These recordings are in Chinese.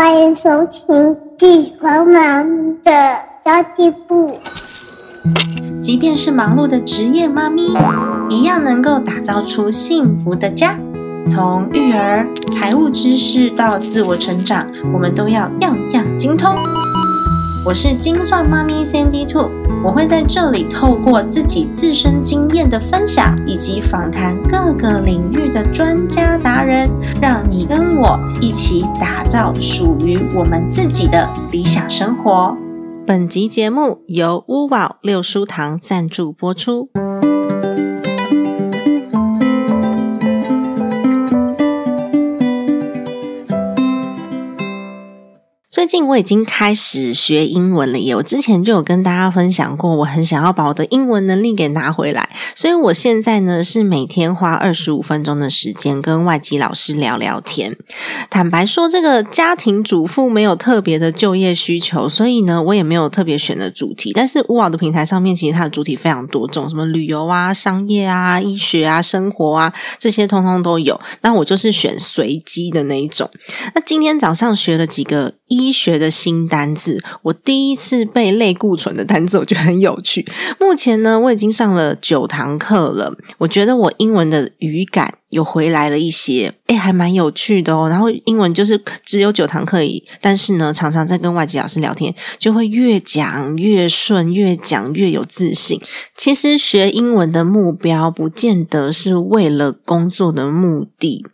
欢迎收听地黄忙的交际部。即便是忙碌的职业妈咪，一样能够打造出幸福的家。从育儿、财务知识到自我成长，我们都要样样精通。我是精算妈咪 Sandy Two，我会在这里透过自己自身经验的分享，以及访谈各个领域的专家达人，让你跟我一起打造属于我们自己的理想生活。本集节目由屋宝六书堂赞助播出。最近我已经开始学英文了耶！我之前就有跟大家分享过，我很想要把我的英文能力给拿回来，所以我现在呢是每天花二十五分钟的时间跟外籍老师聊聊天。坦白说，这个家庭主妇没有特别的就业需求，所以呢我也没有特别选的主题。但是乌瓦的平台上面其实它的主题非常多种，什么旅游啊、商业啊、医学啊、生活啊这些通通都有。那我就是选随机的那一种。那今天早上学了几个。医医学的新单字，我第一次背类固醇的单字，我觉得很有趣。目前呢，我已经上了九堂课了，我觉得我英文的语感有回来了一些，诶还蛮有趣的哦。然后英文就是只有九堂课已，但是呢，常常在跟外籍老师聊天，就会越讲越顺，越讲越有自信。其实学英文的目标，不见得是为了工作的目的。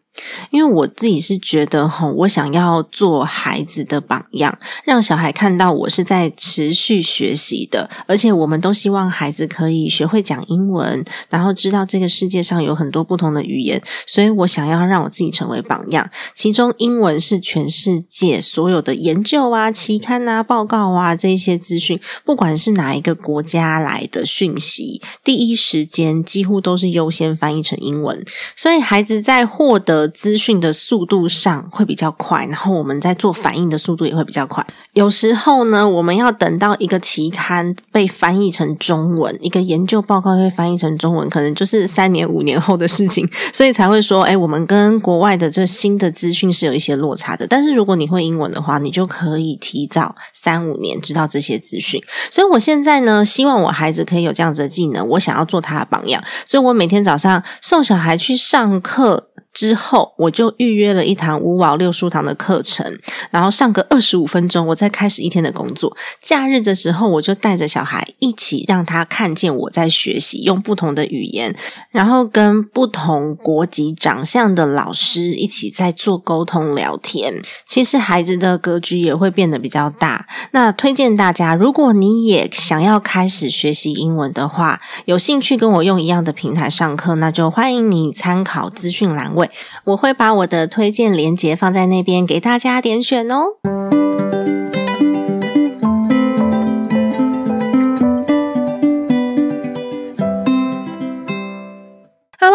因为我自己是觉得哈，我想要做孩子的榜样，让小孩看到我是在持续学习的，而且我们都希望孩子可以学会讲英文，然后知道这个世界上有很多不同的语言，所以我想要让我自己成为榜样。其中，英文是全世界所有的研究啊、期刊啊、报告啊这些资讯，不管是哪一个国家来的讯息，第一时间几乎都是优先翻译成英文，所以孩子在获得。资讯的速度上会比较快，然后我们在做反应的速度也会比较快。有时候呢，我们要等到一个期刊被翻译成中文，一个研究报告被翻译成中文，可能就是三年五年后的事情，所以才会说，哎，我们跟国外的这新的资讯是有一些落差的。但是如果你会英文的话，你就可以提早三五年知道这些资讯。所以我现在呢，希望我孩子可以有这样子的技能，我想要做他的榜样，所以我每天早上送小孩去上课。之后，我就预约了一堂五宝六书堂的课程，然后上个二十五分钟，我再开始一天的工作。假日的时候，我就带着小孩一起，让他看见我在学习，用不同的语言，然后跟不同国籍、长相的老师一起在做沟通聊天。其实孩子的格局也会变得比较大。那推荐大家，如果你也想要开始学习英文的话，有兴趣跟我用一样的平台上课，那就欢迎你参考资讯栏位。我会把我的推荐链接放在那边，给大家点选哦。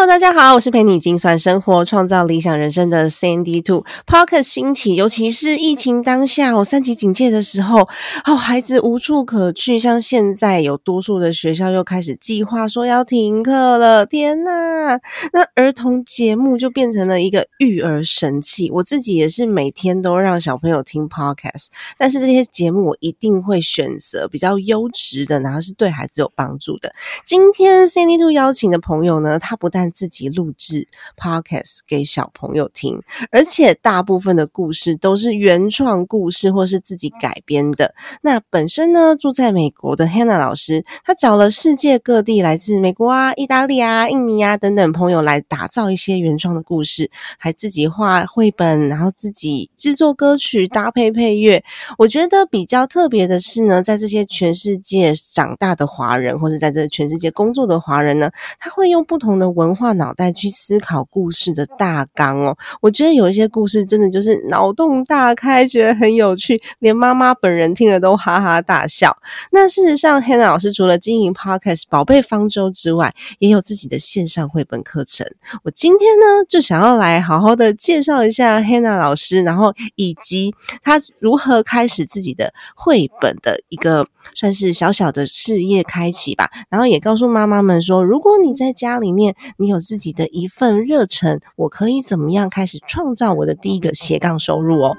大家好，我是陪你精算生活、创造理想人生的 Sandy Two。Pocket 兴起，尤其是疫情当下，哦，三级警戒的时候，哦，孩子无处可去。像现在有多数的学校又开始计划说要停课了，天呐！那儿童节目就变成了一个育儿神器。我自己也是每天都让小朋友听 Podcast，但是这些节目我一定会选择比较优质的，然后是对孩子有帮助的。今天 Sandy Two 邀请的朋友呢，他不但但自己录制 podcast 给小朋友听，而且大部分的故事都是原创故事或是自己改编的。那本身呢住在美国的 Hannah 老师，他找了世界各地来自美国啊、意大利啊、印尼啊等等朋友来打造一些原创的故事，还自己画绘本，然后自己制作歌曲搭配配乐。我觉得比较特别的是呢，在这些全世界长大的华人，或者在这全世界工作的华人呢，他会用不同的文。化脑袋去思考故事的大纲哦，我觉得有一些故事真的就是脑洞大开，觉得很有趣，连妈妈本人听了都哈哈大笑。那事实上，Hannah 老师除了经营 Podcast《宝贝方舟》之外，也有自己的线上绘本课程。我今天呢，就想要来好好的介绍一下 Hannah 老师，然后以及他如何开始自己的绘本的一个算是小小的事业开启吧。然后也告诉妈妈们说，如果你在家里面。你有自己的一份热忱，我可以怎么样开始创造我的第一个斜杠收入哦？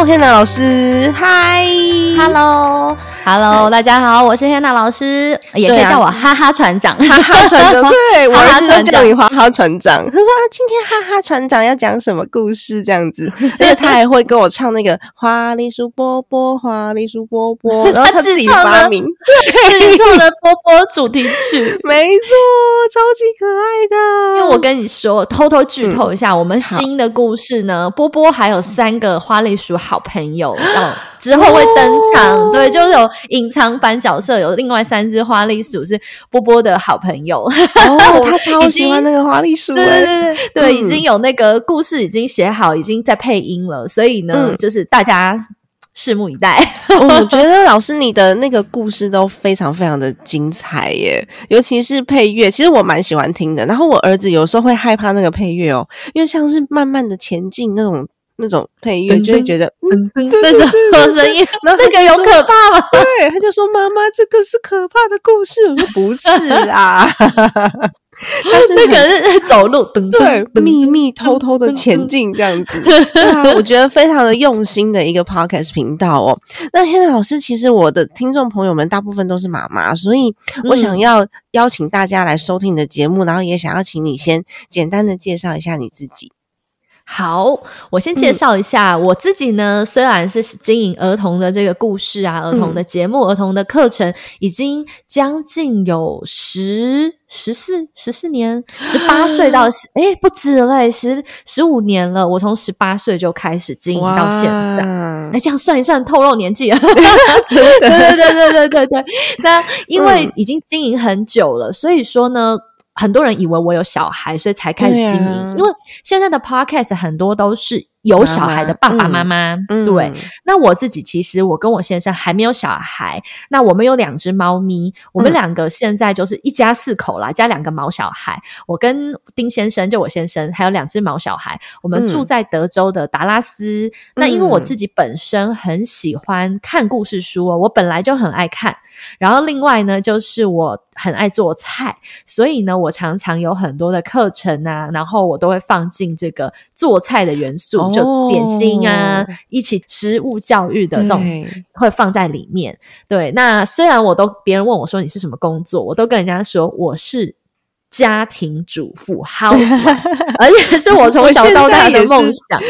Hello，黑娜老师，嗨，Hello，Hello，大家好，我是黑娜老师，也可以叫我哈哈船长，哈哈船长，对我儿子都叫你哈哈船长。他说今天哈哈船长要讲什么故事这样子，而且他还会跟我唱那个花栗鼠波波，花栗鼠波波，然后他自己发明，自己唱的波波主题曲，没错，超级可爱的。因为我跟你说，偷偷剧透一下，我们新的故事呢，波波还有三个花栗鼠好朋友要之后会登场，对，就是有隐藏版角色，有另外三只花栗鼠是波波的好朋友。哦，他超喜欢那个花栗鼠，对对对对，已经有那个故事已经写好，已经在配音了，所以呢，就是大家拭目以待。我觉得 老师你的那个故事都非常非常的精彩耶，尤其是配乐，其实我蛮喜欢听的。然后我儿子有时候会害怕那个配乐哦，因为像是慢慢的前进那种。那种配乐就会觉得嗯，那种声音，那个有可怕吗？对，他就说：“妈妈，这个是可怕的故事。”我说：“不是啊，但是那个是走路，对，秘密偷偷的前进这样子。我觉得非常的用心的一个 podcast 频道哦。那黑娜老师，其实我的听众朋友们大部分都是妈妈，所以我想要邀请大家来收听你的节目，然后也想要请你先简单的介绍一下你自己。好，我先介绍一下我自己呢。虽然是经营儿童的这个故事啊，儿童的节目、儿童的课程，已经将近有十十四十四年，十八岁到 哎不止嘞，十十五年了。我从十八岁就开始经营到现在，那这样算一算，透露年纪啊。对对对对对对对。那因为已经经营很久了，所以说呢。很多人以为我有小孩，所以才开始经营。因为现在的 podcast 很多都是有小孩的爸爸妈妈。对，那我自己其实我跟我先生还没有小孩。那我们有两只猫咪，我们两个现在就是一家四口啦，加两个毛小孩。我跟丁先生，就我先生，还有两只毛小孩。我们住在德州的达拉斯。那因为我自己本身很喜欢看故事书哦，我本来就很爱看。然后另外呢，就是我很爱做菜，所以呢，我常常有很多的课程啊，然后我都会放进这个做菜的元素，就点心啊，一起食物教育的这种会放在里面。对，那虽然我都别人问我说你是什么工作，我都跟人家说我是。家庭主妇，house，而且是我 从小到大的梦想。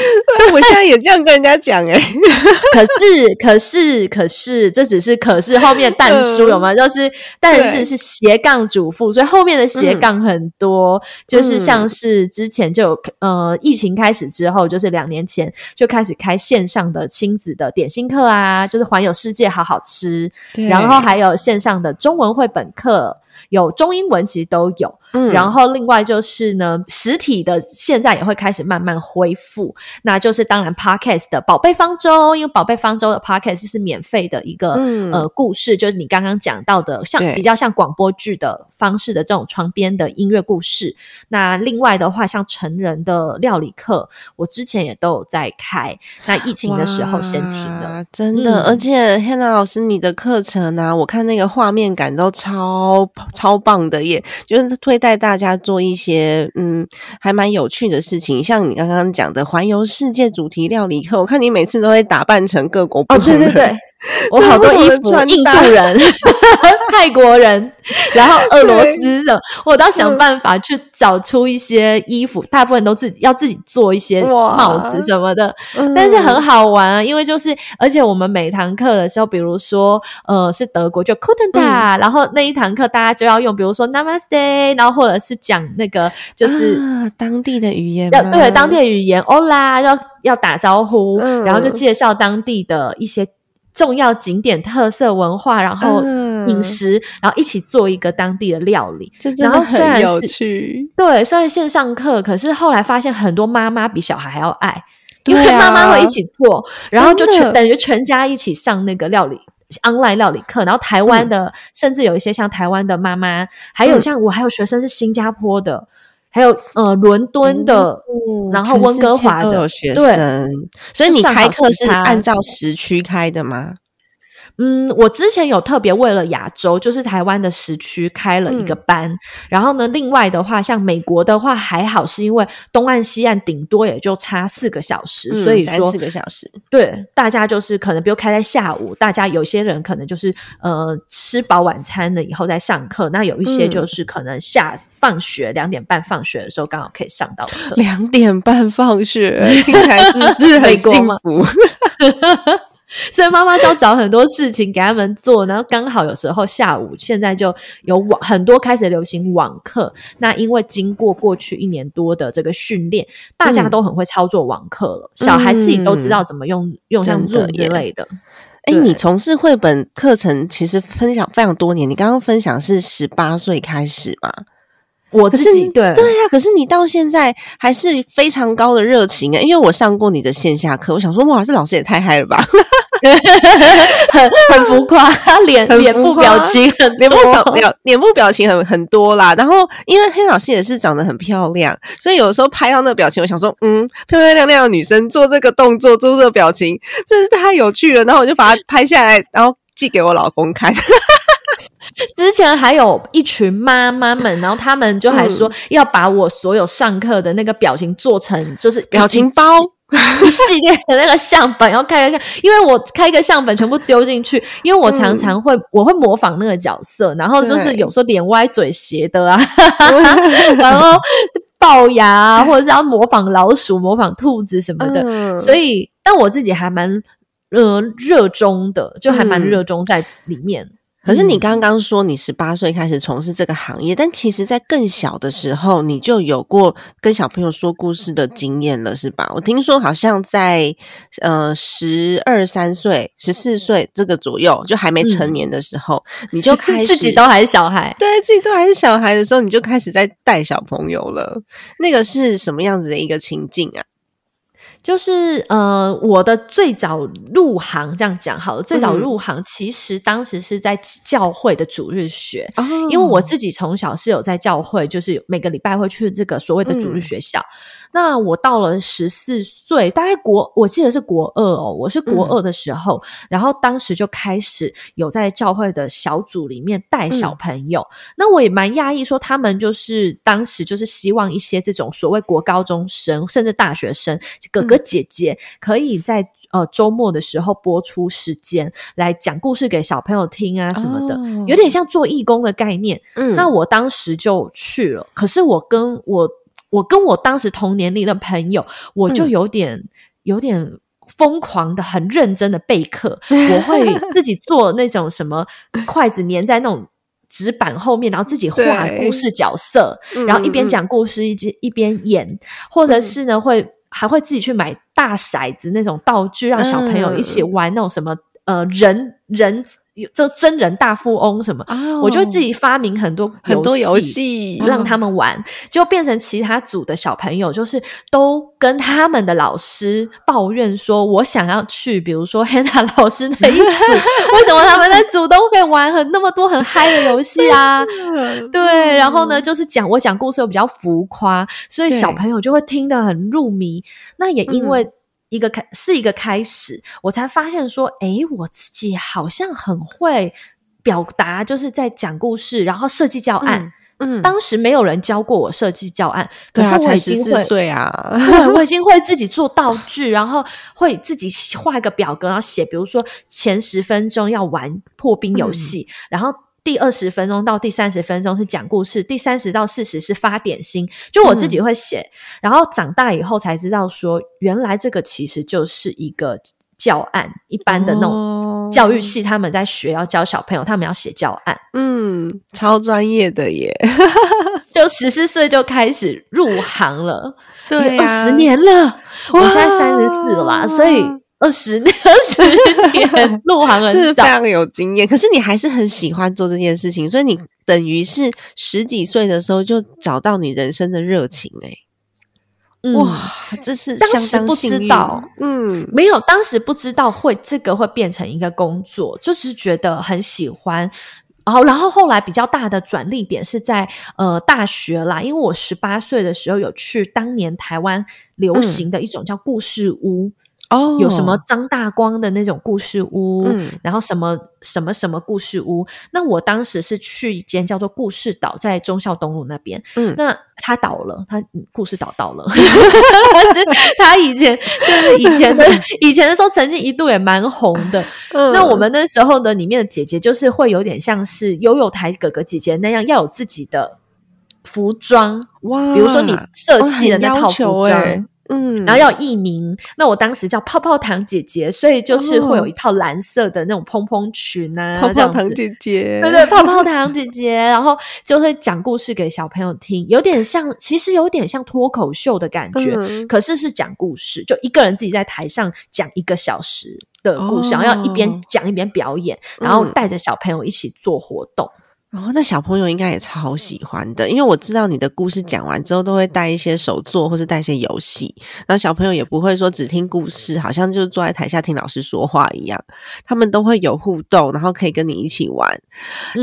我现在也 这样跟人家讲哎，可是，可是，可是，这只是可是后面但书有吗？就是但是是斜杠主妇，所以后面的斜杠很多，就是像是之前就有呃疫情开始之后，就是两年前就开始开线上的亲子的点心课啊，就是环游世界好好吃，然后还有线上的中文绘本课。有中英文其实都有，嗯，然后另外就是呢，实体的现在也会开始慢慢恢复，那就是当然 podcast 的宝贝方舟，因为宝贝方舟的 podcast 是免费的一个呃故事，就是你刚刚讲到的，像比较像广播剧的方式的这种床边的音乐故事。那另外的话，像成人的料理课，我之前也都有在开，那疫情的时候先停了，真的。而且 Hannah 老师，你的课程呢，我看那个画面感都超。超棒的耶！就是会带大家做一些嗯，还蛮有趣的事情，像你刚刚讲的环游世界主题料理课，我看你每次都会打扮成各国不同的。我好多衣服，印度人、泰国人，然后俄罗斯的，我都要想办法去找出一些衣服。大部分都自己要自己做一些帽子什么的，但是很好玩啊！因为就是，而且我们每堂课的时候，比如说呃是德国就 k u t e n d a 然后那一堂课大家就要用，比如说 Namaste，然后或者是讲那个就是当地的语言，要对当地的语言 Hola，要要打招呼，然后就介绍当地的一些。重要景点、特色文化，然后饮食，然后一起做一个当地的料理。然后虽然是对，虽然线上课，可是后来发现很多妈妈比小孩还要爱，因为妈妈会一起做，然后就全等于全家一起上那个料理 online 料理课。然后台湾的，甚至有一些像台湾的妈妈，还有像我还有学生是新加坡的。还有呃，伦敦的，然后温哥华的学生，所以你开课是按照时区开的吗？嗯，我之前有特别为了亚洲，就是台湾的时区开了一个班，然后呢，另外的话，像美国的话还好，是因为东岸西岸顶多也就差四个小时，所以说四个小时，对大家就是可能比如开在下午，大家有些人可能就是呃吃饱晚餐了以后再上课，那有一些就是可能下放学两点半放学的时候刚好可以上到课，两点半放学，听起来是不是很幸福？所以妈妈就要找很多事情给他们做，然后刚好有时候下午现在就有网很多开始流行网课。那因为经过过去一年多的这个训练，大家都很会操作网课了，小孩自己都知道怎么用用像 Zoom 之类的。哎，你从事绘本课程其实分享非常多年，你刚刚分享是十八岁开始嘛？我自己对对呀，可是你到现在还是非常高的热情啊！因为我上过你的线下课，我想说哇，这老师也太嗨了吧，很很浮夸，脸脸部表情很脸部表脸部表情很很多啦。然后因为黑老师也是长得很漂亮，所以有时候拍到那个表情，我想说嗯，漂漂亮亮的女生做这个动作做这个表情，真是太有趣了。然后我就把它拍下来，然后寄给我老公看。之前还有一群妈妈们，然后他们就还说要把我所有上课的那个表情做成就是表情包 一系列的那个相本，然后开个相，因为我开一个相本全部丢进去，因为我常常会我会模仿那个角色，然后就是有时候脸歪嘴斜的啊，然后龅牙啊，或者是要模仿老鼠、模仿兔子什么的，所以但我自己还蛮呃热衷的，就还蛮热衷在里面。可是你刚刚说你十八岁开始从事这个行业，但其实，在更小的时候，你就有过跟小朋友说故事的经验了，是吧？我听说好像在呃十二三岁、十四岁这个左右，就还没成年的时候，你就 开始自己都还是小孩，对自己都还是小孩的时候，你就开始在带小朋友了。那个是什么样子的一个情境啊？就是呃，我的最早入行这样讲好了，最早入行其实当时是在教会的主日学，因为我自己从小是有在教会，就是每个礼拜会去这个所谓的主日学校。那我到了十四岁，大概国我记得是国二哦，我是国二的时候，然后当时就开始有在教会的小组里面带小朋友。那我也蛮讶异，说他们就是当时就是希望一些这种所谓国高中生甚至大学生哥哥姐姐，可以在呃周末的时候播出时间来讲故事给小朋友听啊什么的，有点像做义工的概念。嗯，那我当时就去了，可是我跟我。我跟我当时同年龄的朋友，我就有点有点疯狂的、很认真的备课。我会自己做那种什么筷子粘在那种纸板后面，然后自己画故事角色，然后一边讲故事一边一边演，或者是呢会还会自己去买大骰子那种道具，让小朋友一起玩那种什么呃人人。就真人大富翁什么，我就自己发明很多很多游戏让他们玩，就变成其他组的小朋友，就是都跟他们的老师抱怨说，我想要去，比如说 Hannah 老师那一组，为什么他们在组都可以玩很那么多很嗨的游戏啊？对，然后呢，就是讲我讲故事又比较浮夸，所以小朋友就会听得很入迷。那也因为。一个开是一个开始，我才发现说，哎，我自己好像很会表达，就是在讲故事，然后设计教案。嗯，当时没有人教过我设计教案，可是我已经会岁啊，我已经会自己做道具，然后会自己画一个表格，然后写，比如说前十分钟要玩破冰游戏，然后。第二十分钟到第三十分钟是讲故事，第三十到四十是发点心。就我自己会写，然后长大以后才知道说，原来这个其实就是一个教案，一般的那种教育系他们在学要教小朋友，他们要写教案。嗯，超专业的耶！就十四岁就开始入行了，对，二十年了。我现在三十四了，所以。二十年，二十年入行 是非常有经验，可是你还是很喜欢做这件事情，所以你等于是十几岁的时候就找到你人生的热情哎，哇，这是当时不知道，嗯，没有，当时不知道会这个会变成一个工作，就是觉得很喜欢，然后然后后来比较大的转捩点是在呃大学啦，因为我十八岁的时候有去当年台湾流行的一种叫故事屋。哦，有什么张大光的那种故事屋，嗯然后什么什么什么故事屋。那我当时是去一间叫做故事岛，在忠孝东路那边。嗯那他倒了，它嗯故事岛倒了。他以前就是以前的 以前的时候，曾经一度也蛮红的。嗯那我们那时候的里面的姐姐，就是会有点像是悠悠台哥哥姐姐那样，要有自己的服装，哇，比如说你色哦系的那套服装。欸嗯，然后要有艺名，那我当时叫泡泡糖姐姐，所以就是会有一套蓝色的那种蓬蓬裙啊，泡泡糖姐姐，对对，泡泡糖姐姐，然后就会讲故事给小朋友听，有点像，其实有点像脱口秀的感觉，嗯。可是是讲故事，就一个人自己在台上讲一个小时的故事，哦。然后要一边讲一边表演，然后嗯。带着小朋友一起做活动。哦，那小朋友应该也超喜欢的，因为我知道你的故事讲完之后都会带一些手作或是带一些游戏，然后小朋友也不会说只听故事，好像就是坐在台下听老师说话一样，他们都会有互动，然后可以跟你一起玩，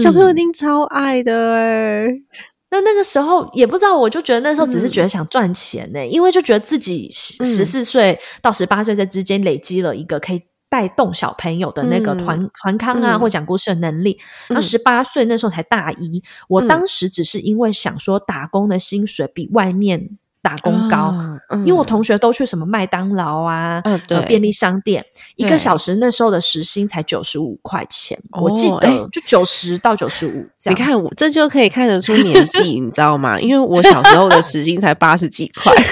小朋友一嗯。定超爱的哎、那那个时候也不知道，我就觉得那时候只是嗯觉得想赚钱呢、因为就觉得自己十四岁到十八岁这之间累积了一个可以带动小朋友的那个嗯。团团康啊、嗯。或讲故事的能力。然后嗯。十八岁那时候才大一，我嗯。当时只是因为想说打工的薪水比外面打工高。哦嗯因为我同学都去什么麦当劳啊、便利商店，一个小时那时候的时薪才九十五块钱，我记得就九十到九十五这样。你看我这就可以看得出年纪，你知道吗？因为我小时候的时薪才八十几块，就是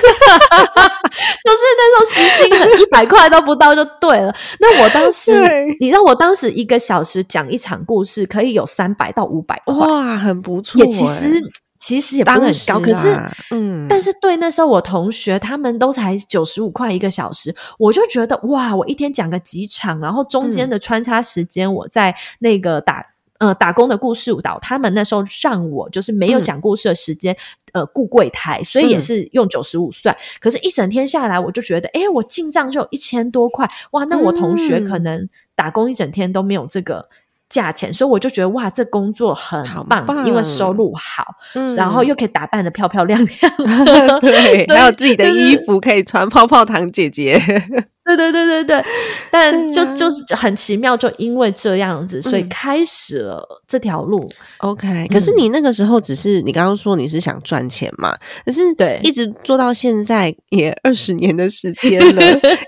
那时候时薪很一百块都不到就对了。那我当时，你知道我当时一个小时讲一场故事，可以有三百到五百块，哇，很不错、也其实其实也不是很高，可是。啊嗯，但是对那时候我同学他们都才九十五块一个小时，我就觉得哇，我一天讲个几场，然后中间的穿插时间我在那个打呃打工的故事舞蹈，他们那时候让我就是没有嗯讲故事的时间，呃顾柜台，所以也嗯是用九十五算。可是，一整天下来，我就觉得，诶，我进账就有一千多块，哇，那我同学可嗯能打工一整天都没有这个。价钱，所以我就觉得哇，这工作很好棒，因为收入好，嗯。然后又可以打扮的漂漂亮亮，对，还有自己的衣服可以穿，泡泡糖姐姐。对对对对对，但就、啊就是很奇妙，就因为这样子，所以嗯开始了这条路。OK，可是嗯你那个时候只是你刚刚说你是想赚钱嘛？可是对一直做到现在也 二十年的时间了，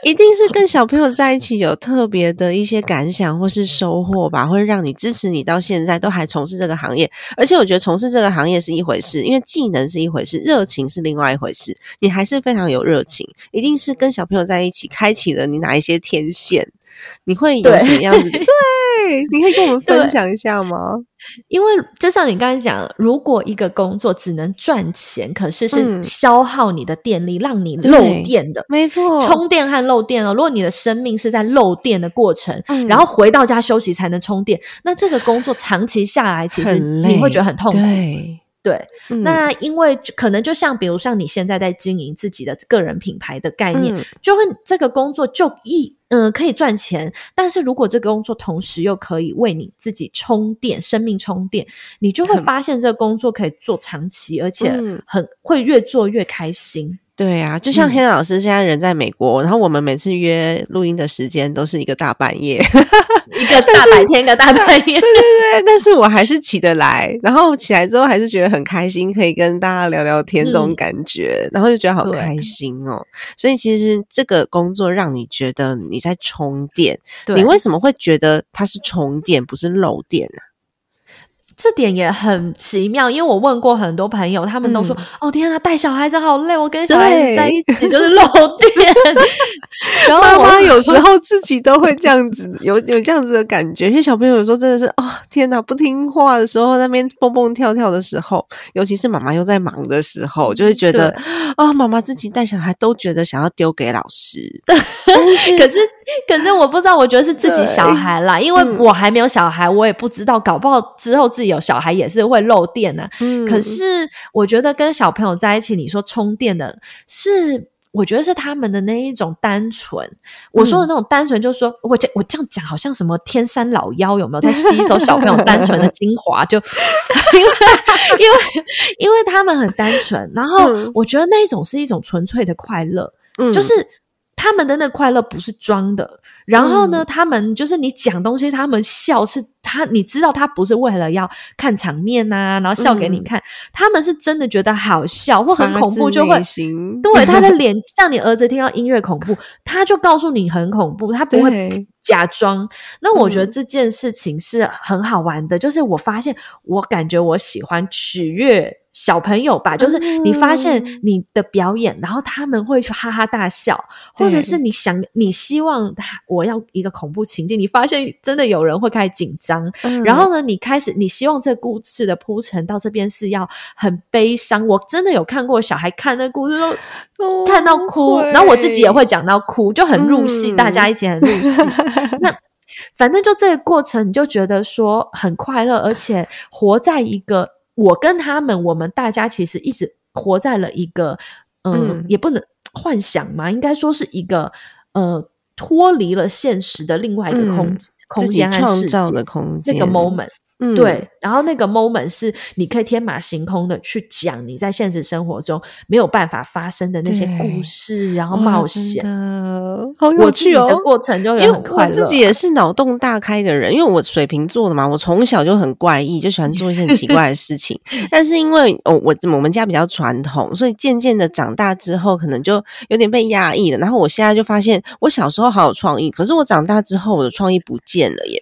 一定是跟小朋友在一起有特别的一些感想或是收获吧，会让你支持你到现在都还从事这个行业。而且我觉得从事这个行业是一回事，因为技能是一回事，热情是另外一回事。你还是非常有热情，一定是跟小朋友在一起开启了你哪一些天线。你会有什么样子？对，你可以跟我们分享一下吗？因为就像你刚才讲，如果一个工作只能赚钱，可是是嗯消耗你的电力，让你漏电的。没错，充电和漏电哦，如果你的生命是在漏电的过程，嗯然后回到家休息才能充电，那这个工作长期下来，其实你会觉得很痛苦。对，对，嗯。那因为可能就像比如像你现在在经营自己的个人品牌的概念，嗯。就会这个工作就一嗯、呃可以赚钱，但是如果这个工作同时又可以为你自己充电、生命充电，你就会很发现这个工作可以做长期，而且嗯。很会越做越开心。对啊，就像嗯。黑老师现在人在美国，然后我们每次约录音的时间都是一个大半夜，一个大白天，一个大半夜，对对对，但是我还是起得来，然后起来之后还是觉得很开心，可以跟大家聊聊天这种嗯感觉，然后就觉得好对开心哦。所以其实这个工作让你觉得你在充电，你为什么会觉得它是充电，不是漏电呢、这点也很奇妙，因为我问过很多朋友，他们都说：“哦，天啊，带小孩子好累，我跟小孩子在一起就是漏电。” 然后妈妈有时候自己都会这样子，有有这样子的感觉。因为小朋友有时候真的是哦，天哪，不听话的时候，那边蹦蹦跳跳的时候，尤其是妈妈又在忙的时候，就会觉得对啊、妈妈自己带小孩都觉得想要丢给老师，但是可是，可是我不知道，我觉得是自己小孩啦，因为嗯我还没有小孩，我也不知道，搞不好之后自己有小孩也是会漏电呢、嗯可是我觉得跟小朋友在一起，你说充电的是。我觉得是他们的那一种单纯。我说的嗯那种单纯，就是说我这我这样讲，好像什么天山老妖有没有在吸收小朋友单纯的精华？就 因为因为因为他们很单纯，然后嗯我觉得那一种是一种纯粹的快乐。嗯就是他们的那快乐不是装的。然后呢，他们就是你讲东西，他们笑是他，你知道他不是为了要看场面呐，然后笑给你看，他们是真的觉得好笑或很恐怖，就会对他的脸，像你儿子听到音乐恐怖，他就告诉你很恐怖，他不会假装。那我觉得这件事情是很好玩的，就是我发现我感觉我喜欢取悦。小朋友吧，就是你发现你的表演，然后他们会去哈哈大笑，或者是你想你希望他我要一个恐怖情境，你发现真的有人会开始紧张，然后呢，你开始你希望这故事的铺陈到这边是要很悲伤，我真的有看过小孩看那故事都看到哭，然后我自己也会讲到哭，就很入戏，大家一起很入戏。那反正就这个过程，你就觉得说很快乐，而且活在一个。我跟他们，我们大家其实一直活在了一个，嗯，也不能幻想嘛，应该说是一个，呃，脱离了现实的另外一个空空间和世界的空间，那个 moment。对，然后那个 moment 是你可以天马行空的去讲你在现实生活中没有办法发生的那些故事，然后冒险，好有趣哦。过程就因为我自己也是脑洞大开的人，因为我水瓶座的嘛，我从小就很怪异，就喜欢做一些很奇怪的事情。但是因为哦，我我们家比较传统，所以渐渐的长大之后，可能就有点被压抑了。然后我现在就发现，我小时候好有创意，可是我长大之后，我的创意不见了耶。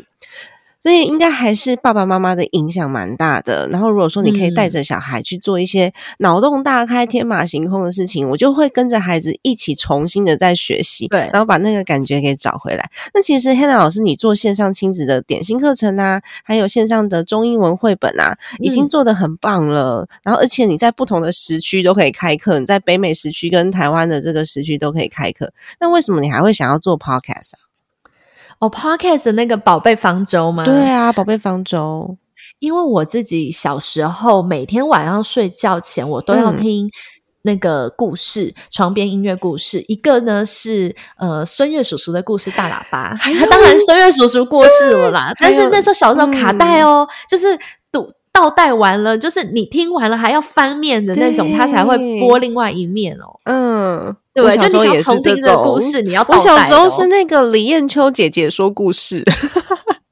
所以应该还是爸爸妈妈的影响蛮大的。然后如果说你可以带着小孩去做一些脑洞大开、天马行空的事情，我就会跟着孩子一起重新的在学习，对，然后把那个感觉给找回来。那其实 Hannah 老师，你做线上亲子的点心课程啊，还有线上的中英文绘本啊，已经做的很棒了。然后而且你在不同的时区都可以开课，你在北美时区跟台湾的这个时区都可以开课。那为什么你还会想要做 Podcast 啊？哦，Podcast 那个宝贝方舟吗？对啊，宝贝方舟。因为我自己小时候每天晚上睡觉前，我都要听那个故事，床边音乐故事。一个呢是呃孙悦叔叔的故事大喇叭，当然孙悦叔叔过世了啦。但是那时候小时候卡带哦，就是读倒带完了，就是你听完了还要翻面的那种，他才会播另外一面哦。嗯。对，就你想重听这个故事，你要我小时候是那个李艳秋姐姐说故事。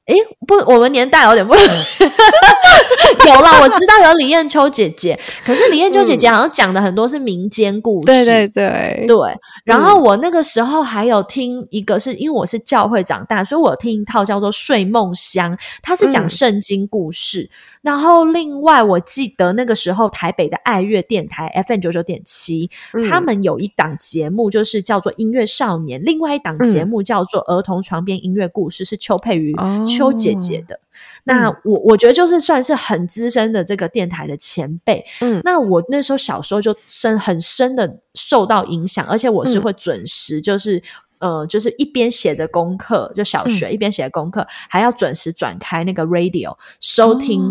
哎，不，我们年代有点不 有了，我知道有李艳秋姐姐，可是李艳秋姐姐好像讲的很多是民间故事，对对对对。然后我那个时候还有听一个，是因为我是教会长大，所以我听一套叫做《睡梦乡》，它是讲圣经故事。然后另外我记得那个时候台北的爱乐电台 FM 九九点七，他们有一档节目就是叫做音乐少年，另外一档节目叫做儿童床边音乐故事，是邱佩瑜。邱姐姐的，那我我觉得就是算是很资深的这个电台的前辈。嗯，那我那时候小时候就深很深的受到影响，而且我是会准时，就是呃，就是一边写着功课，就小学一边写功课，还要准时转开那个 radio 收听。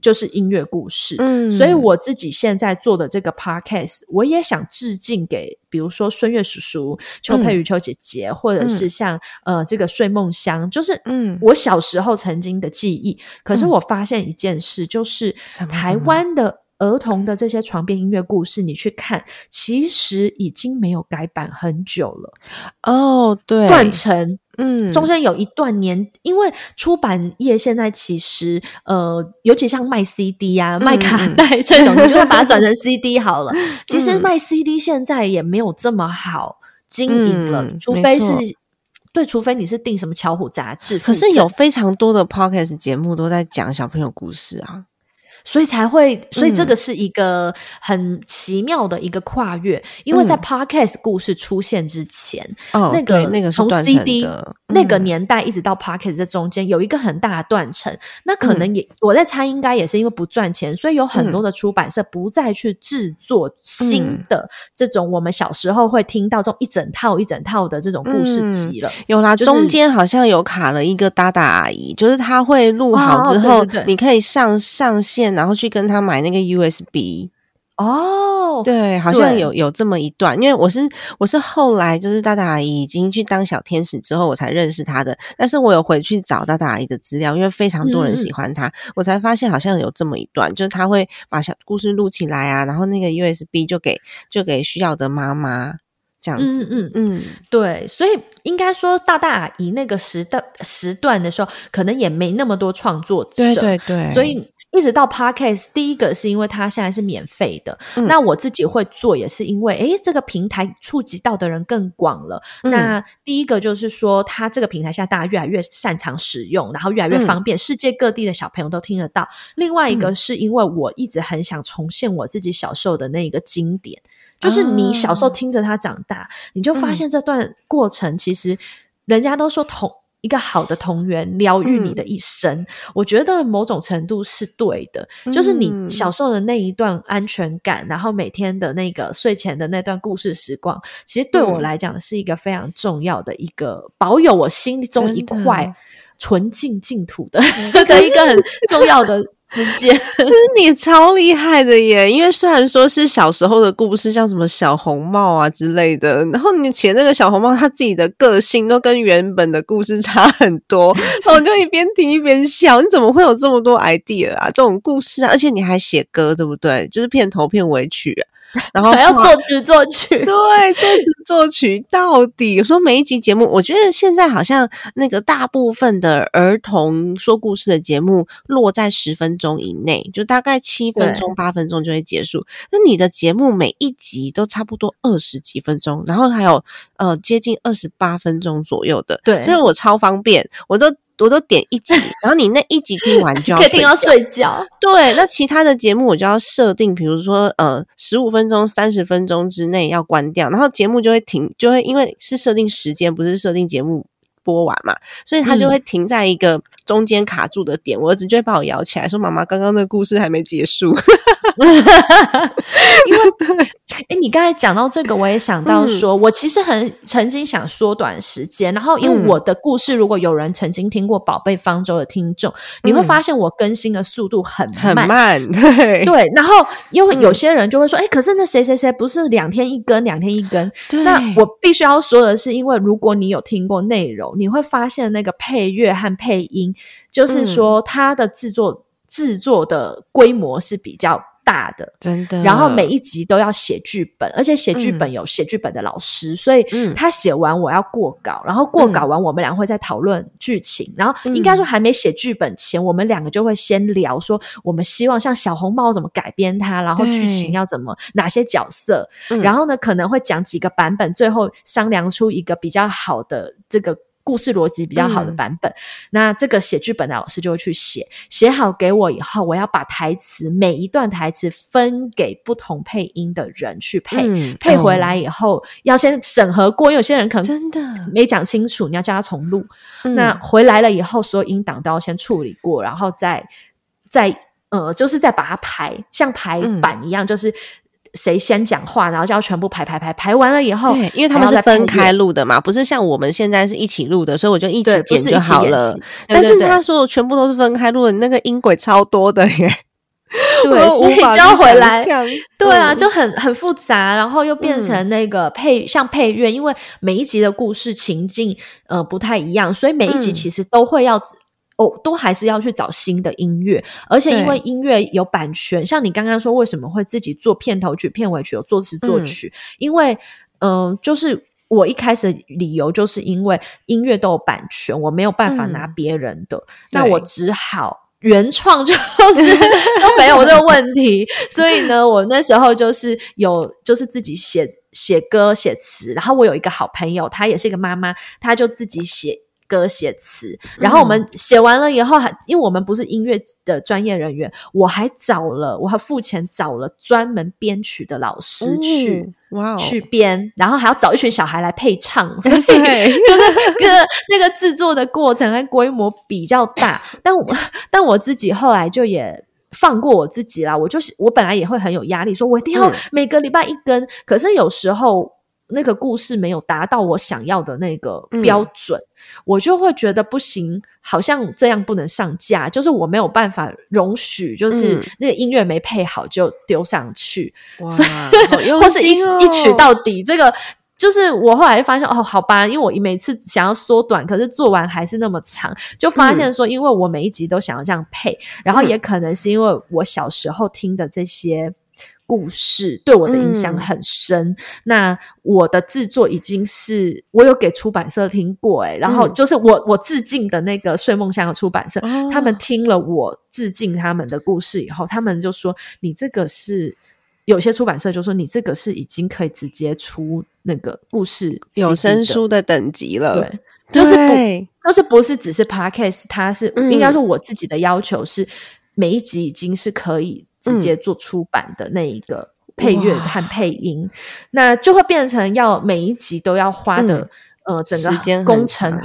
就是音乐故事，嗯，所以我自己现在做的这个 podcast，我也想致敬给，比如说孙悦叔叔、邱佩瑜、邱姐姐，或者是像呃这个睡梦乡，就是嗯。我小时候曾经的记忆。可是我发现一件事，就是台湾的儿童的这些床边音乐故事，你去看，其实已经没有改版很久了。哦，对，断层。嗯，中间有一段年，因为出版业现在其实呃，尤其像卖 CD 啊、卖卡带这种，你就把它转成 CD 好了。其实卖 CD 现在也没有这么好经营了，除非是对，除非你是订什么巧虎杂志。可是有非常多的 Podcast 节目都在讲小朋友故事啊。所以才会，所以这个是一个很奇妙的一个跨越，因为在 podcast 故事出现之前，那个那个从 CD 那个年代一直到 podcast 这中间有一个很大的断层，那可能也我在猜，应该也是因为不赚钱，所以有很多的出版社不再去制作新的这种我们小时候会听到这种一整套一整套的这种故事集了。有啦，中间好像有卡了一个搭档阿姨，就是他会录好之后，你可以上上线。然后去跟他买那个 USB 哦，对，好像有有这么一段，因为我是我是后来就是大大阿姨已经去当小天使之后，我才认识她的。但是我有回去找大大阿姨的资料，因为非常多人喜欢她，我才发现好像有这么一段，就是她会把小故事录起来啊，然后那个 USB 就给就给需要的妈妈。这样子。嗯嗯嗯，对，所以应该说，大大以那个时段时段的时候，可能也没那么多创作者，对对对，所以一直到 podcast，第一个是因为它现在是免费的，嗯那我自己会做也是因为，诶，这个平台触及到的人更广了。嗯那第一个就是说，它这个平台现在大家越来越擅长使用，然后越来越嗯方便，世界各地的小朋友都听得到。另外一个是因为我一直很想重现我自己小时候的那个经典。就是你小时候哦听着它长大，你就发嗯现这段过程其实人家都说童一个好的同源疗愈你的嗯。一生，我觉得某种程度是对的。就是你嗯。小时候的那一段安全感，然后每天的那个睡前的那段故事时光，其实对我嗯。来讲是一个非常重要的一个保有我心中一块纯净净土的 的一个很重要的之间。你超厉害的耶！因为虽然说是小时候的故事，像什么小红帽啊之类的，然后你写那个小红帽，他自己的个性都跟原本的故事差很多，然后我就一边听一边笑。你怎么会有这么多 idea 啊？这种故事啊，而且你还写歌，对不对？就是片头片尾曲啊、然后还要作词作曲，对，作词作曲到底。有时候每一集节目，我觉得现在好像那个大部分的儿童说故事的节目落在十分钟以内，就大概七分钟、八分钟就会结束。那你的节目每一集都差不多二十几分钟，然后还有呃接近二十八分钟左右的，对所以我超方便，我都。我都点一集，然后你那一集听完就要可以听到睡觉。对，那其他的节目我就要设定，比如说呃十五分钟、三十分钟之内要关掉，然后节目就会停，就会因为是设定时间，不是设定节目播完嘛，所以它就嗯会停在一个中间卡住的点，我儿子就会把我摇起来说：“妈妈，刚刚那个故事还没结束。因为，哎，你刚才讲到这个，我也想到说，我其实很曾经想缩短时间，然后因为嗯。我的故事，如果有人曾经听过《宝贝方舟》的听众，你会嗯。发现我更新的速度很”很慢。对。对，然后因为有嗯些人就会说，哎、可是那谁谁谁不是两天一根，两天一根？对。那我必须要说的是，因为如果你有听过内容，你会发现那个配乐和配音，就是嗯说它的制作制作的规模是比较大的。真的。然后每一集都要写剧本，而且写剧嗯本有写剧本的老师，所以嗯他写完我要过稿，然后过稿完我们俩会再讨论剧情，然后应该说还没写剧本前，我们两个就会先聊说我们希望像小红帽怎么改编它，然后剧情要怎么哪些角色，嗯然后呢可能会讲几个版本，最后商量出一个比较好的这个。故事逻辑比较好的嗯。版本，那这个写剧本的老师就会去写，写好给我以后，我要把台词每一段台词分给不同配音的人去配，嗯配回来以后、要先审核过，因为有些人可能真的，没讲清楚，你要叫他重录。嗯。那回来了以后，所有音档都要先处理过，然后再再呃，就是再把它排，像排嗯。版一样，就是谁先讲话，然后就要全部排排排，排完了以后，对，因为他们是分开录的嘛，不是像我们现在是一起录的，所以我就一起，不剪就好了。。但是他说全部都是分开录的，那个音轨超多的耶，对，所以就无法去要回来。对啊，嗯就很很复杂，然后又变成那个配、像配乐，因为每一集的故事情境呃不太一样，所以每一集嗯其实都会要。哦，都还是要去找新的音乐，而且因为音乐有版权，像你刚刚说为什么会自己做片头曲、片尾曲有作词作嗯。曲，因为嗯、呃就是我一开始的理由就是因为音乐都有版权，我没有办法拿嗯。别人的，那我只好原创就是 都没有这个问题，所以呢，我那时候就是有就是自己写写歌写词，然后我有一个好朋友，她也是一个妈妈，她就自己写。歌写词，然后我们写完了以后还，因为我们不是音乐的专业人员，我还找了，我还付钱找了专门编曲的老师去、嗯哇哦，去编，然后还要找一群小孩来配唱，所以对 就是那个那个制作的过程和规模比较大，但我但我自己后来就也。放过我自己啦，我就是我本来也会很有压力，说我一定要嗯。每个礼拜一根，可是有时候那个故事没有达到我想要的那个标准，我就会觉得不行，好像这样不能上架，就是我没有办法容许，就是嗯那个音乐没配好就丢上去，哇，好 用或是一一曲到底。这个就是我后来发现，哦，好吧，因为我每次想要缩短，可是做完还是那么长，就发现说，因为我每一集都想要这样配，然后嗯也可能是因为我小时候听的这些。故事对我的影响很深。那我的制作已经是我有给出版社听过，诶然后就是我我致敬的那个睡梦乡的出版社，他们听了我致敬他们的故事以后，他们就说：“你这个是。”有些出版社就说：“你这个是已经可以直接出那个故事有声书的等级了。”对，就是不，就是不是只是 podcast，它是应该说我自己的要求是每一集已经是可以直接做出版的那一个配乐和配音，那就会变成要每一集都要花的呃整个工程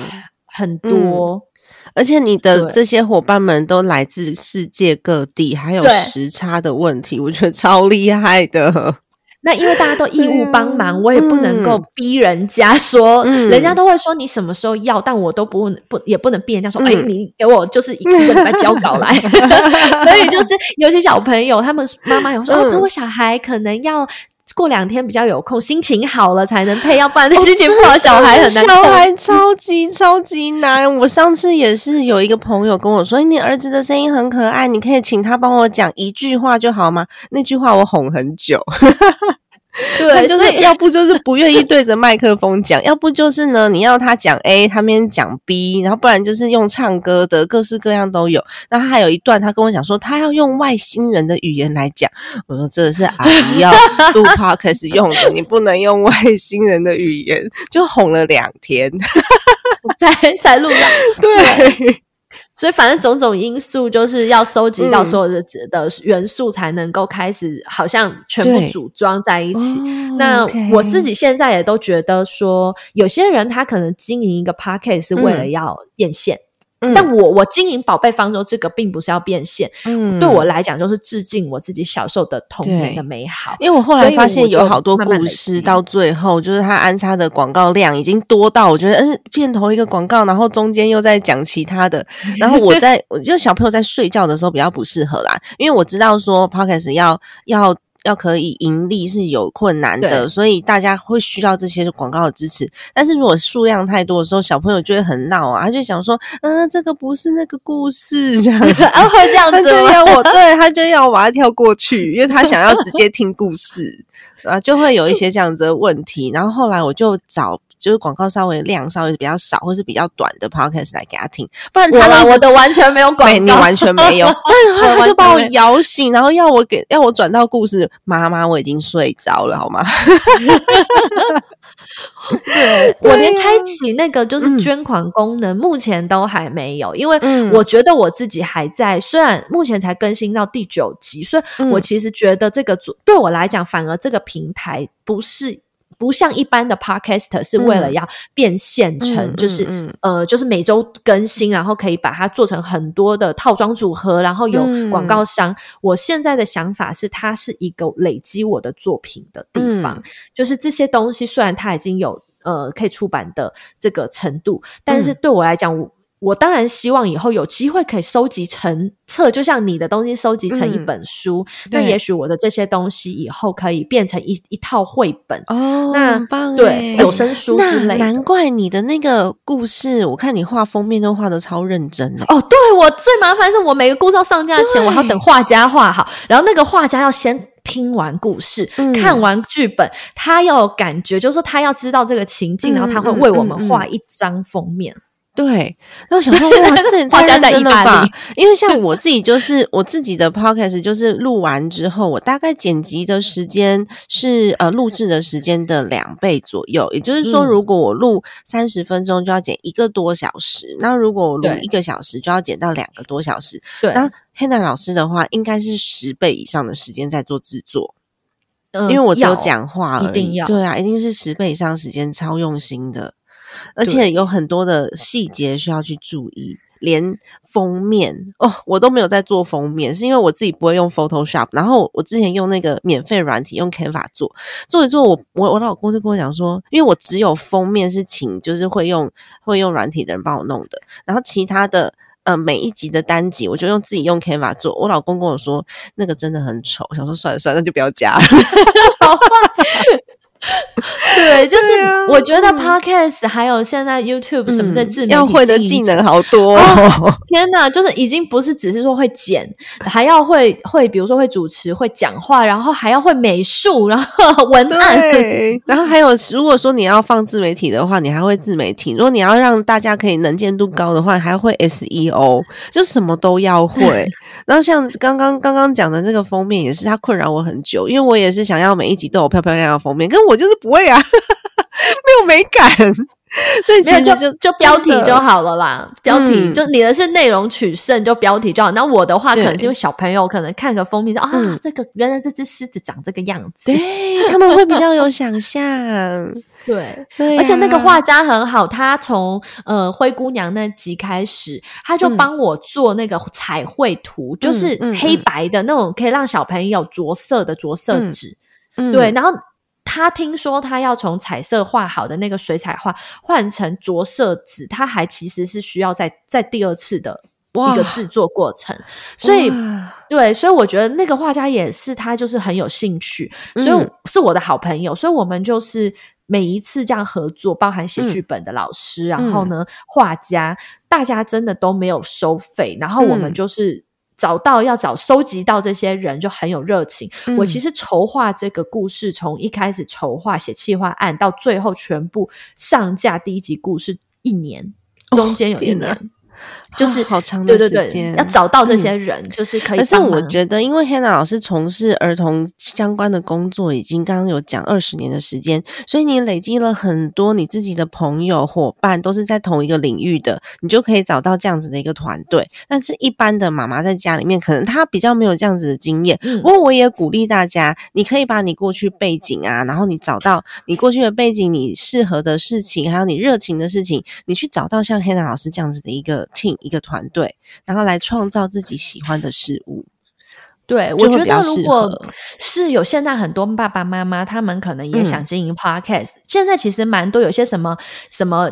很多。而且你的这些伙伴们都来自世界各地，还有时差的问题，我觉得超厉害的。那因为大家都义务帮忙，我也不能够逼人家说，人家都会说你什么时候要，但我都不不也不能逼人家说，哎，你给我就是一个礼拜交稿来。所以就是有些小朋友，他们妈妈有说，哦，我小孩可能要。过两天比较有空，心情好了才能配，要不然心情不好，小孩很难。小孩超级 超级难。我上次也是有一个朋友跟我说：“你儿子的声音很可爱，你可以请他帮我讲一句话就好吗？”那句话我哄很久。对，就是要不就是不愿意对着麦克风讲，要不就是呢，你要他讲 A，他边讲 B，然后不然就是用唱歌的，各式各样都有。那他还有一段，他跟我讲说，他要用外星人的语言来讲。我说这是阿姨要录 podcast 用的，你不能用外星人的语言，就哄了两天，才才录到。对。所以，反正种种因素，就是要收集到所有的的元素，才能够开始，好像全部组装在一起。那我自己现在也都觉得说，有些人他可能经营一个 p a r k e t 是为了要变现。但我我经营宝贝方舟这个并不是要变现，嗯，对我来讲就是致敬我自己小时候的童年的美好。因为我后来发现有好多故事到最后，就是它安插的广告量已经多到我觉得，嗯，片头一个广告，然后中间又在讲其他的，然后我在我就小朋友在睡觉的时候比较不适合啦，因为我知道说 podcast 要要。要可以盈利是有困难的，所以大家会需要这些广告的支持。但是如果数量太多的时候，小朋友就会很闹啊，他就想说，嗯，这个不是那个故事，这样子，会这样子，他就要我，对他就要我要跳过去，因为他想要直接听故事，啊，就会有一些这样子的问题。然后后来我就找。就是广告稍微量稍微比较少，或是比较短的 podcast 来给他听，不然他我的完全没有广告，你完全没有，不然他就把我摇醒，然后要我给要我转到故事。妈妈，我已经睡着了，好吗？对我连开启那个就是捐款功能，目前都还没有，因为我觉得我自己还在，虽然目前才更新到第九集，所以我其实觉得这个对我来讲，反而这个平台不是。不像一般的 podcast 是为了要变现成，就是呃，就是每周更新，然后可以把它做成很多的套装组合，然后有广告商。我现在的想法是，它是一个累积我的作品的地方。就是这些东西虽然它已经有呃可以出版的这个程度，但是对我来讲，我。我当然希望以后有机会可以收集成册，就像你的东西收集成一本书。那也许我的这些东西以后可以变成一一套绘本哦，那棒对有声书之类。难怪你的那个故事，我看你画封面都画的超认真哦。对我最麻烦是我每个故事要上架前，我还要等画家画好，然后那个画家要先听完故事，看完剧本，他要有感觉，就是说他要知道这个情境，然后他会为我们画一张封面。对，那我想说，哇，这太认真了吧？因为像我自己，就是我自己的 podcast，就是录完之后，我大概剪辑的时间是呃录制的时间的两倍左右。也就是说，如果我录三十分钟，就要剪一个多小时；那如果我录一个小时，就要剪到两个多小时。对，那 Hannah 老师的话，应该是十倍以上的时间在做制作，因为我只有讲话而已。对啊，一定是十倍以上时间，超用心的。而且有很多的细节需要去注意，连封面哦，我都没有在做封面，是因为我自己不会用 Photoshop，然后我之前用那个免费软体用 Canva 做，做一做，我我我老公就跟我讲说，因为我只有封面是请就是会用会用软体的人帮我弄的，然后其他的呃每一集的单集，我就用自己用 Canva 做，我老公跟我说那个真的很丑，想说算了算了，那就不要加了。对，就是我觉得嗯 podcast 还有现在 YouTube 什么在自媒体要会的技能好多、哦哦。天哪，就是已经不是只是说会剪，还要会会，比如说会主持、会讲话，然后还要会美术，然后 文案。对，然后还有，如果说你要放自媒体的话，你还会自媒体；如果你要让大家可以能见度高的话，还会 SEO，就什么都要会。然后像刚刚刚刚讲的这个封面，也是它困扰我很久，因为我也是想要每一集都有漂漂亮亮的封面，可是我就是不会啊，没有美感，所以其没有实就就标题就好了啦，标题、嗯。就你的是内容取胜，就标题就好。那我的话，可能是因为小朋友可能看个封面说啊，嗯。这个原来这只狮子长这个样子，对 他们会比较有想象。对。对而且那个啊画家很好，他从呃灰姑娘那集开始，他就嗯。帮我做那个彩绘图，就是嗯。黑白的那种，可以让小朋友着色的着色嗯。纸。嗯。对，然后他听说他要从彩色画好的那个水彩画换成着色纸，他还其实是需要在在第二次的一个制作过程，所以。哇对，所以我觉得那个画家也是他，就是很有兴趣，所以嗯。是我的好朋友，所以我们就是每一次这样合作，包含写嗯。剧本的老师，然后呢画家，大家真的都没有收费，然后我们嗯。就是。找到要找收集到这些人就很有热情。我嗯其实筹划这个故事，从一开始筹划写企划案，到最后全部上架第一集故事一年，中间有一年，就是哦好长对对对的时间，要找到这嗯些人，就是可以可是。我觉得，因为 Hannah 老师从事儿童相关的工作，已经刚刚有讲二十年的时间，所以你累积了很多你自己的朋友伙伴，都是在同一个领域的，你就可以找到这样子的一个团队。但是，一般的妈妈在家里面，可能她比较没有这样子的经验。嗯不过，我也鼓励大家，你可以把你过去背景啊，然后你找到你过去的背景，你适合的事情，还有你热情的事情，你去找到像 Hannah 老师这样子的一个请一个团队，然后来创造自己喜欢的事物。对，我觉得如果是有现在很多爸爸妈妈，他们可能也想嗯。经营 podcast，、现在其实蛮多有些什么什么，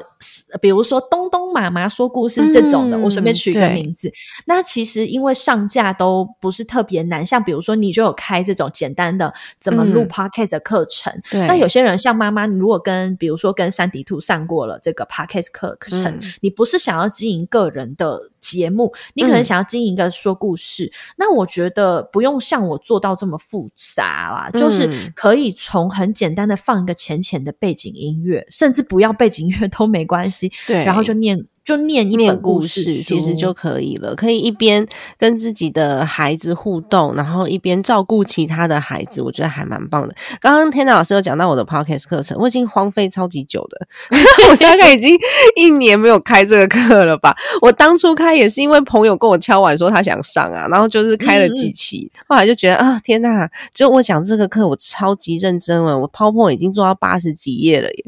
比如说东东妈妈说故事这种的，我随便嗯取一个名字。那其实因为上架都不是特别难，像比如说你就有开这种简单的怎么录嗯。podcast 的课程，对那有些人像妈妈，你如果跟比如说跟山迪兔上过了这个 podcast 课程，嗯。你不是想要经营个人的节目，你可能嗯。想要经营一个说故事。那我觉得不用像我做到这么复杂啦，就是嗯。可以从很简单的放一个浅浅的背景音乐，甚至不要背景音乐都没关系，对，然后就念就念一念本故事其实就可以了，可以一边跟自己的孩子互动，然后一边照顾其他的孩子，我觉得还蛮棒的。刚刚天娜老师有讲到我的 podcast 课程，我已经荒废超级久的，我大概已经一年没有开这个课了吧。我当初开也是因为朋友跟我敲碗说他想上啊，然后就是开了几期，后来就觉得啊天呐，只有我讲这个课我超级认真了，我 PowerPoint 已经做到八十几页了耶。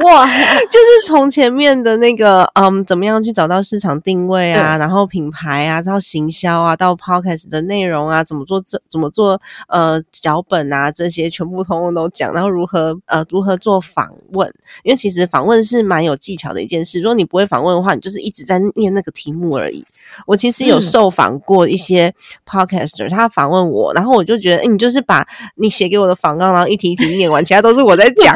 哇，就是从前面的那个，嗯，怎么样去找到市场定位啊，然后品牌啊，到行销啊，到 podcast 的内容啊，怎么做这怎么做呃脚本啊，这些全部通通都讲，然后如何呃如何做访问，因为其实访问是蛮有技巧的一件事，如果你不会访问的话，你就是一直在念那个题目而已。我其实有嗯受访过一些 podcaster，、他访问我，然后我就觉得，诶你就是把你写给我的访纲，然后一题一题念完，其他都是我在讲。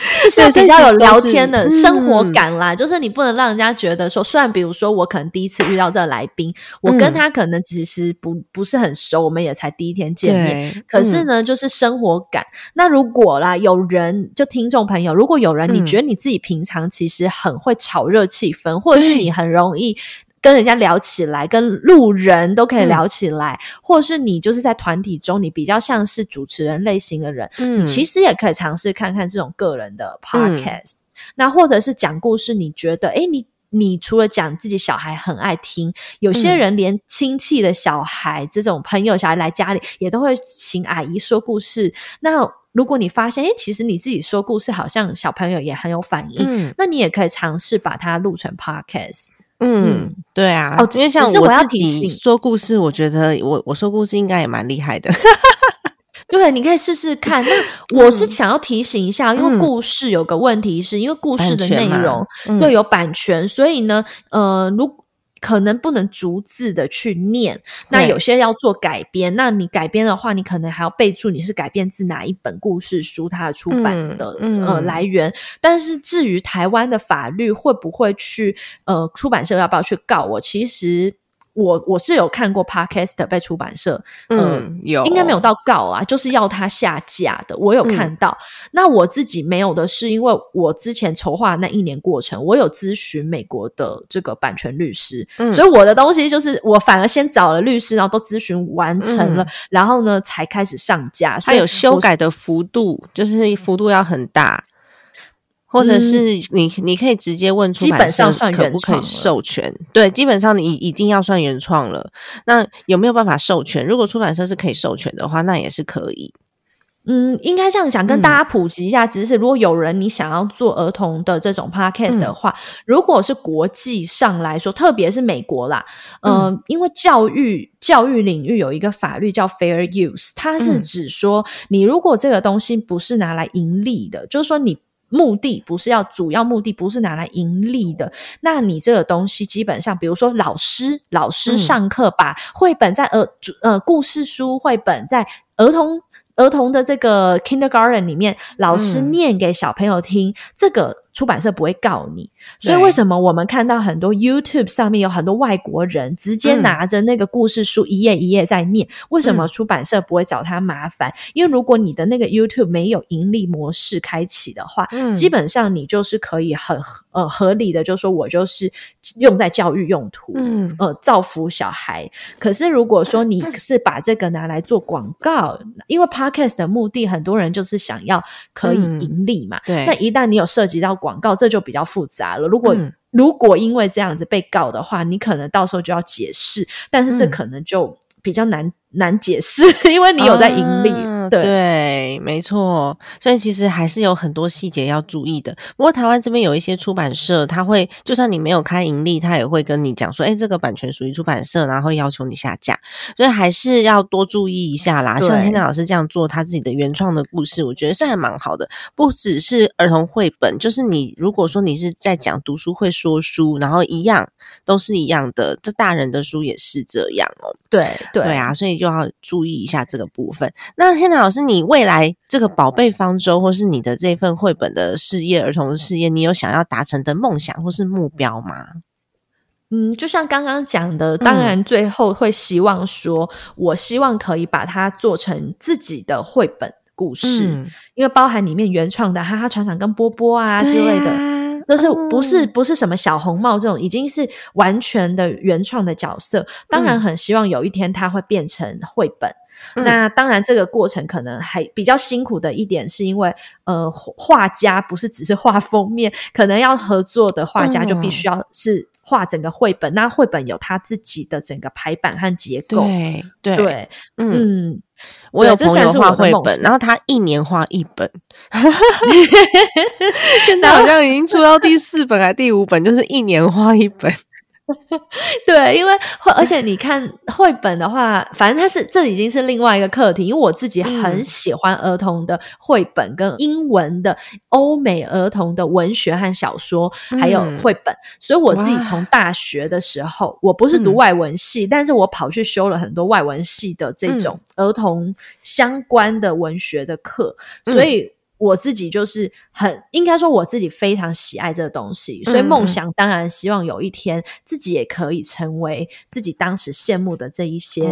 就是比较有聊天的生活嗯感啦，就是你不能让人家觉得说，虽然比如说我可能第一次遇到这个来宾，我跟嗯他可能其实不不是很熟，我们也才第一天见面，可是呢，就是生活感。那如果啦，有人就听众朋友，如果有人你嗯觉得你自己平常其实很会炒热气氛，或者是你很容易。跟人家聊起来，跟路人都可以嗯聊起来，或者是你就是在团体中，你比较像是主持人类型的人，嗯其实也可以尝试看看这种个人的 podcast，、那或者是讲故事，你觉得诶，你你除了讲自己小孩很爱听，有些嗯人连亲戚的小孩、这种朋友小孩来家里，也都会请阿姨说故事。那如果你发现，诶，其实你自己说故事，好像小朋友也很有反应。嗯那你也可以尝试把它录成 podcast。嗯，对啊，哦因为像我要自己提醒说故事，我觉得我我说故事应该也蛮厉害的。对，你可以试试看。那 我是嗯想要提醒一下，因为嗯故事有个问题是，因为故事的内容又有版权，所以呢，呃，如可能不能逐字的去念，那有些要做改编，那你改编的话，你可能还要备注你是改编自哪一本故事书，它的出版的、嗯嗯呃来源。但是至于台湾的法律会不会去呃出版社要不要去告我，其实。我我是有看过 podcast 被出版社，呃嗯，有应该没有到告啊，就是要他下架的。我有嗯看到，那我自己没有的是，因为我之前筹划那一年过程，我有咨询美国的这个版权律师，嗯所以我的东西就是我反而先找了律师，然后都咨询完成了，嗯然后呢才开始上架。它有修改的幅度，就是幅度要很大，或者是你你可以直接问出版社可不可以原授权？对，基本上你一定要算原创了。那有没有办法授权？如果出版社是可以授权的话，那也是可以。嗯，应该这样讲，嗯跟大家普及一下。只是如果有人你想要做儿童的这种 podcast 嗯的话，如果是国际上来说，特别是美国啦，呃，嗯因为教育教育领域有一个法律叫 fair use，它是嗯指说，你如果这个东西不是拿来盈利的，就是说你。目的不是要主要目的不是拿来盈利的，那你这个东西基本上，比如说老师老师嗯。上课把绘本在儿主呃故事书绘本在儿童儿童的这个 kindergarten 里面，老师嗯。念给小朋友听，这个出版社不会告你。所以为什么我们看到很多 YouTube 上面有很多外国人直接嗯拿着那个故事书一页一页在念？为什么嗯出版社不会找他麻烦？因为如果你的那个 YouTube 没有盈利模式开启的话，嗯基本上你就是可以很呃合理的就说我就是用在教育用途。嗯呃，造福小孩。可是如果说你是把这个拿来做广告，因为 podcast 的目的，很多人就是想要可以嗯盈利嘛。对那一旦你有涉及到广告，这就比较复杂了。如果、嗯如果因为这样子被告的话，你可能到时候就要解释，但是这嗯可能就比较难、难解释，因为你有在盈利。啊对对，没错。所以其实还是有很多细节要注意的。不过台湾这边有一些出版社，他会就算你没有开盈利，他也会跟你讲说，哎，这个版权属于出版社，然后会要求你下架。所以还是要多注意一下啦。像天亮老师这样做他自己的原创的故事，我觉得是还蛮好的。不只是儿童绘本，就是你如果说你是在讲读书会说书，然后一样都是一样的，这大人的书也是这样哦。对对对啊，所以就要注意一下这个部分。那天南老师，你未来这个宝贝方舟，或是你的这份绘本的事业、儿童的事业，你有想要达成的梦想或是目标吗？嗯，就像刚刚讲的，当然最后会希望说，我希望可以把它做成自己的绘本故事，嗯因为包含里面原创的哈哈船长跟波波啊之类，的就是不是嗯不是什么小红帽这种，已经是完全的原创的角色。当然，嗯很希望有一天它会变成绘本。嗯那当然，这个过程可能还比较辛苦的一点，是因为呃，画家不是只是画封面，可能要合作的画家就必须要是画整个绘本。那绘本有它自己的整个排版和结构。对对对，嗯，嗯，我有朋友画绘本，然后他一年画一本，现在好像已经出到第四本还第五本，就是一年画一本。对，因为绘，而且你看绘本的话，反正它是这已经是另外一个课题。因为我自己很嗯。喜欢儿童的绘本跟英文的欧美儿童的文学和小说，还有嗯。绘本，所以我自己哇。从大学的时候，我不是读嗯。外文系，但是我跑去修了很多外文系的这种儿童相关的文学的课，嗯。所以。我自己就是很应该说我自己非常喜爱这个东西，所以梦想当然希望有一天自己也可以成为自己当时羡慕的这一些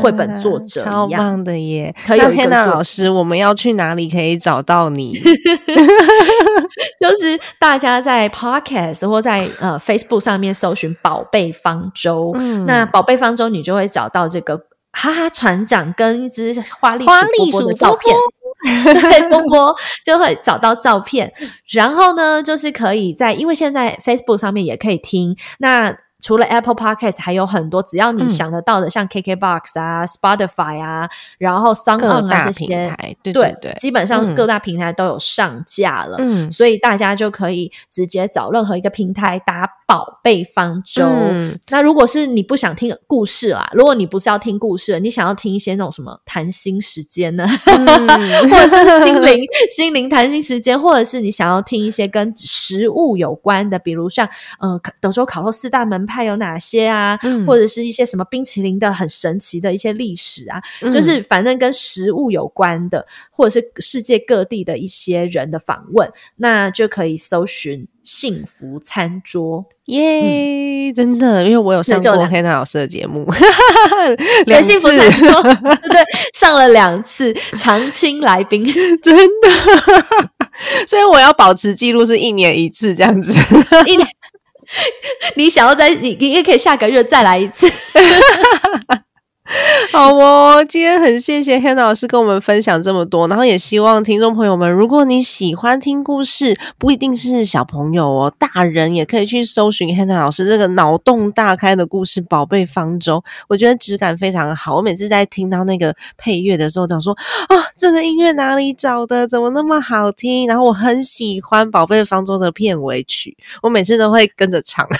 绘本作者。超棒的耶！可以那天娜老师，我们要去哪里可以找到你？就是大家在 Podcast 或在呃 Facebook 上面搜寻“宝贝方舟”，嗯那“宝贝方舟”你就会找到这个哈哈船长跟一只花栗花鼠波波栗鼠波的照片。对，波波就会找到照片，然后呢，就是可以在，因为现在 Facebook 上面也可以听，那除了 Apple Podcast，还有很多只要你嗯。想得到的，像 KKBox 啊、Spotify 啊，然后 On 啊这些，对对对，基本上嗯。各大平台都有上架了。嗯。所以大家就可以直接找任何一个平台打“宝贝方舟”嗯。那如果是你不想听故事啦，如果你不是要听故事，你想要听一些那种什么谈心时间呢，嗯。或者是心灵心灵谈心时间，或者是你想要听一些跟食物有关的，比如像呃德州烤肉四大门派派有哪些啊，嗯。或者是一些什么冰淇淋的很神奇的一些历史啊，嗯。就是反正跟食物有关的，或者是世界各地的一些人的访问，那就可以搜寻幸福餐桌。耶，真的，因为我有上过黑娜老师的节目，对，两幸福餐桌，对对，上了两次常青来宾。真的，所以我要保持记录是一年一次这样子。一年，你想要再你你也可以下个月再来一次。好哦，今天很谢谢 Hannah 老师跟我们分享这么多，然后也希望听众朋友们，如果你喜欢听故事，不一定是小朋友哦，大人也可以去搜寻 Hannah 老师这个脑洞大开的故事《宝贝方舟》，我觉得质感非常好。我每次在听到那个配乐的时候，想说啊，这个音乐哪里找的？怎么那么好听？然后我很喜欢《宝贝方舟》的片尾曲，我每次都会跟着唱。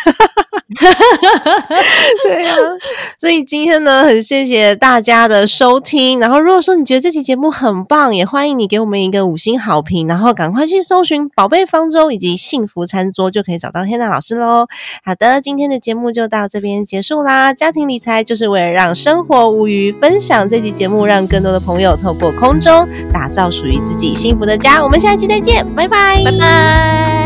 对啊，所以今天呢，很谢谢谢大家的收听。然后，如果说你觉得这期节目很棒，也欢迎你给我们一个五星好评，然后赶快去搜寻“宝贝方舟”以及“幸福餐桌”，就可以找到天娜老师喽。好的，今天的节目就到这边结束啦。家庭理财就是为了让生活无虞，分享这期节目，让更多的朋友透过空中打造属于自己幸福的家。我们下期再见，拜拜，拜拜。